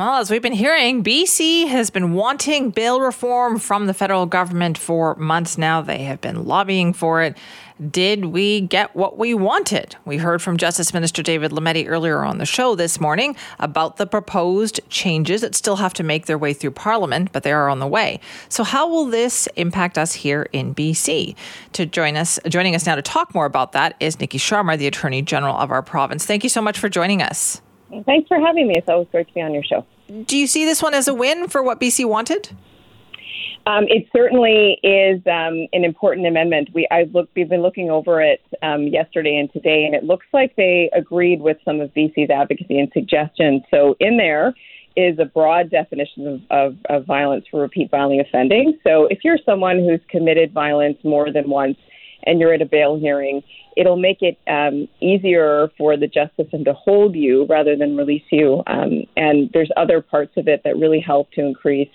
Well, as we've been hearing, BC has been wanting bail reform from the federal government for months now. They have been lobbying for it. Did we get what we wanted? We heard from Justice Minister David Lametti earlier on the show this morning about the proposed changes that still have to make their way through Parliament, but they are on the way. So, how will this impact us here in BC? To join us, joining us now to talk more about that is Niki Sharma, the Attorney General of our province. Thank you so much for joining us. Thanks for having me. It's always great to be on your show. Do you see this one as a win for what BC wanted? Um, it certainly is um, an important amendment. We I look, we've been looking over it um, yesterday and today, and it looks like they agreed with some of BC's advocacy and suggestions. So in there is a broad definition of, of, of violence for repeat violent offending. So if you're someone who's committed violence more than once and you're at a bail hearing, it'll make it um, easier for the justice system to hold you rather than release you. Um, and there's other parts of it that really help to increase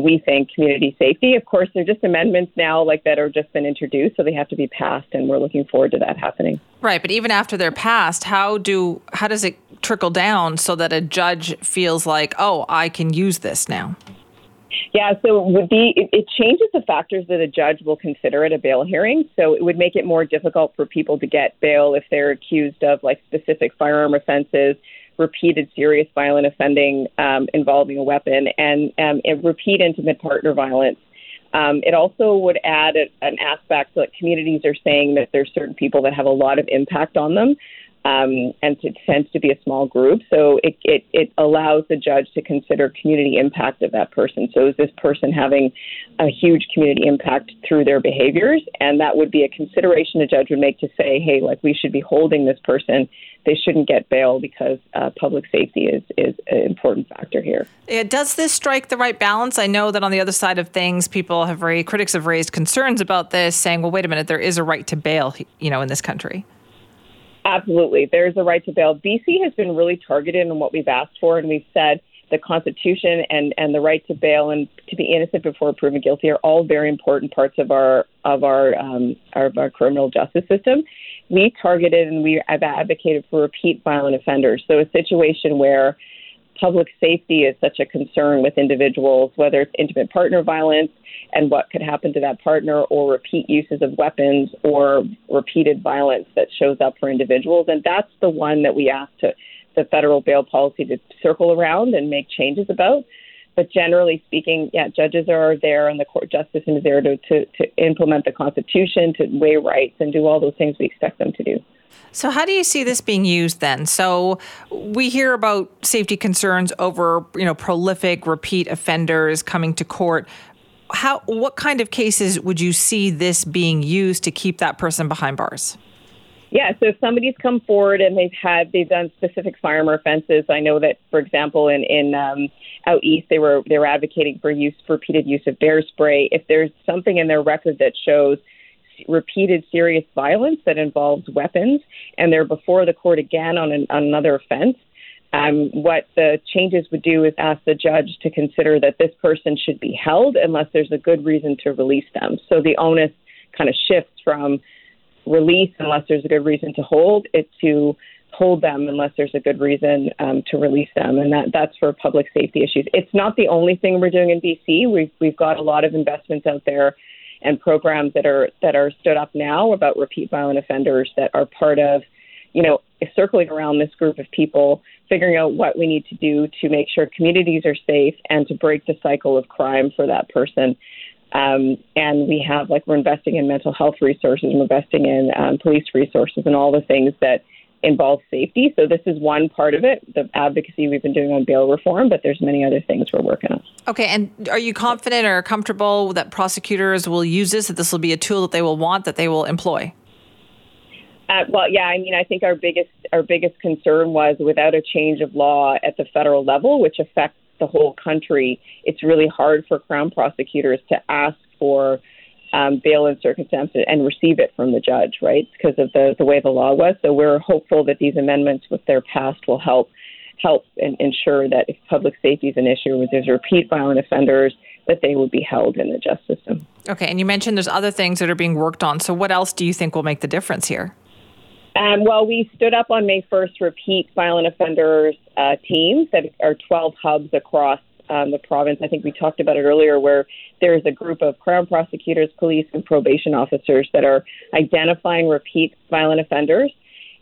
we think community safety. Of course, they're just amendments now, like that, are just been introduced, so they have to be passed, and we're looking forward to that happening. Right, but even after they're passed, how do how does it trickle down so that a judge feels like, oh, I can use this now? Yeah, so it would be it, it changes the factors that a judge will consider at a bail hearing. So it would make it more difficult for people to get bail if they're accused of like specific firearm offenses repeated serious violent offending um, involving a weapon and, um, and repeat intimate partner violence. Um, it also would add a, an aspect that communities are saying that there's certain people that have a lot of impact on them um, and it tends to be a small group. So it, it, it allows the judge to consider community impact of that person. So is this person having a huge community impact through their behaviors? And that would be a consideration a judge would make to say, hey, like we should be holding this person. They shouldn't get bail because uh, public safety is, is an important factor here. It, does this strike the right balance? I know that on the other side of things, people have raised, critics have raised concerns about this, saying, well, wait a minute, there is a right to bail, you know, in this country. Absolutely. There's a right to bail. BC has been really targeted in what we've asked for, and we've said the Constitution and, and the right to bail and to be innocent before proven guilty are all very important parts of our of our um, our, our criminal justice system. We targeted and we have advocated for repeat violent offenders. So a situation where public safety is such a concern with individuals, whether it's intimate partner violence, and what could happen to that partner or repeat uses of weapons or repeated violence that shows up for individuals. And that's the one that we asked to, the federal bail policy to circle around and make changes about. But generally speaking, yeah, judges are there and the court justice is there to, to, to implement the Constitution, to weigh rights, and do all those things we expect them to do. So, how do you see this being used then? So, we hear about safety concerns over, you know, prolific repeat offenders coming to court how what kind of cases would you see this being used to keep that person behind bars? Yeah, so if somebody's come forward and they've had they've done specific firearm offenses, I know that, for example, in in um, out east they were they were advocating for use for repeated use of bear spray. If there's something in their record that shows repeated serious violence that involves weapons, and they're before the court again on, an, on another offense, um, what the changes would do is ask the judge to consider that this person should be held unless there's a good reason to release them. So the onus kind of shifts from release unless there's a good reason to hold it to hold them unless there's a good reason um, to release them, and that that's for public safety issues. It's not the only thing we're doing in BC. We've we've got a lot of investments out there and programs that are that are stood up now about repeat violent offenders that are part of, you know, circling around this group of people figuring out what we need to do to make sure communities are safe and to break the cycle of crime for that person. Um, and we have, like, we're investing in mental health resources, we're investing in um, police resources, and all the things that involve safety. So this is one part of it, the advocacy we've been doing on bail reform, but there's many other things we're working on. Okay, and are you confident or comfortable that prosecutors will use this, that this will be a tool that they will want, that they will employ? Uh, well, yeah, I mean, I think our biggest our biggest concern was without a change of law at the federal level, which affects the whole country, it's really hard for Crown prosecutors to ask for um, bail in circumstances and receive it from the judge, right? Because of the, the way the law was. So we're hopeful that these amendments, with their passed, will help help and ensure that if public safety is an issue, with there's repeat violent offenders, that they will be held in the justice system. Okay, and you mentioned there's other things that are being worked on. So what else do you think will make the difference here? Um, well, we stood up on May 1st repeat violent offenders uh, teams that are 12 hubs across um, the province. I think we talked about it earlier, where there's a group of Crown prosecutors, police, and probation officers that are identifying repeat violent offenders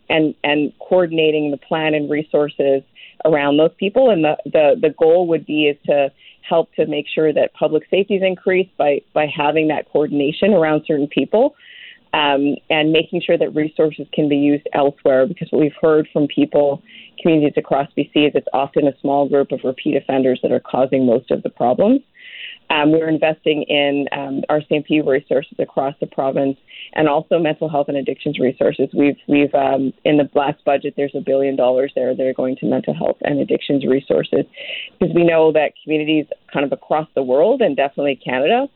and, and coordinating the plan and resources around those people. And the, the, the goal would be is to help to make sure that public safety is increased by, by having that coordination around certain people um, and making sure that resources can be used elsewhere. Because what we've heard from people, communities across BC, is it's often a small group of repeat offenders that are causing most of the problems. Um, we're investing in um, RCMP resources across the province and also mental health and addictions resources. We've we've um, in the last budget there's a billion dollars there that are going to mental health and addictions resources because we know that communities kind of across the world and definitely Canada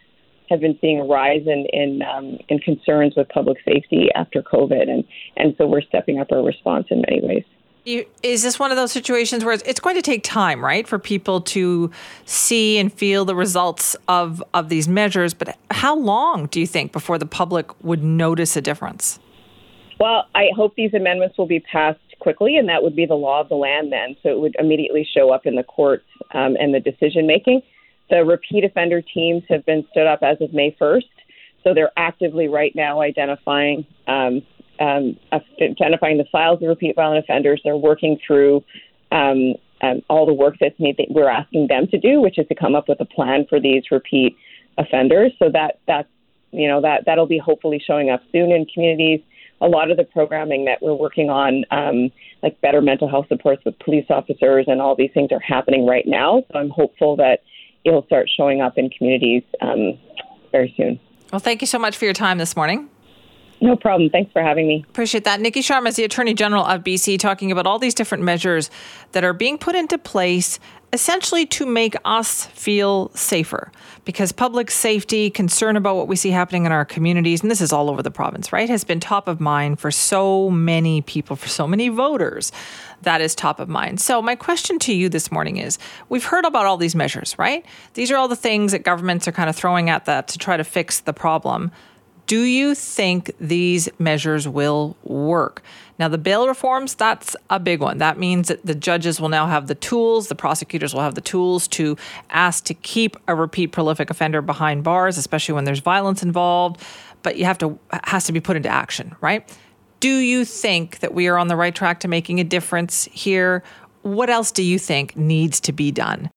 have been seeing a rise in in, um, in concerns with public safety after COVID, and and so we're stepping up our response in many ways. You, is this one of those situations where it's, it's, going to take time, right, for people to see and feel the results of of these measures? But how long do you think before the public would notice a difference? Well, I hope these amendments will be passed quickly, and that would be the law of the land then. So it would immediately show up in the courts um, and the decision making. The repeat offender teams have been stood up as of May 1st, so they're actively right now identifying um, um, identifying the files of repeat violent offenders. They're working through um, um, all the work that's made that we're asking them to do, which is to come up with a plan for these repeat offenders. So that that's you know that that'll be hopefully showing up soon in communities. A lot of the programming that we're working on, um, like better mental health supports with police officers and all these things, are happening right now. So I'm hopeful that it'll start showing up in communities um, very soon. Well, thank you so much for your time this morning. No problem. Thanks for having me. Appreciate that. Niki Sharma is the Attorney General of BC talking about all these different measures that are being put into place essentially to make us feel safer because public safety, concern about what we see happening in our communities, and this is all over the province, right, has been top of mind for so many people, for so many voters. That is top of mind. So, my question to you this morning is we've heard about all these measures, right? These are all the things that governments are kind of throwing at that to try to fix the problem. Do you think these measures will work? Now, the bail reforms, that's a big one. That means that the judges will now have the tools, the prosecutors will have the tools to ask to keep a repeat prolific offender behind bars, especially when there's violence involved. But you have to, has to be put into action, right? Do you think that we are on the right track to making a difference here? What else do you think needs to be done?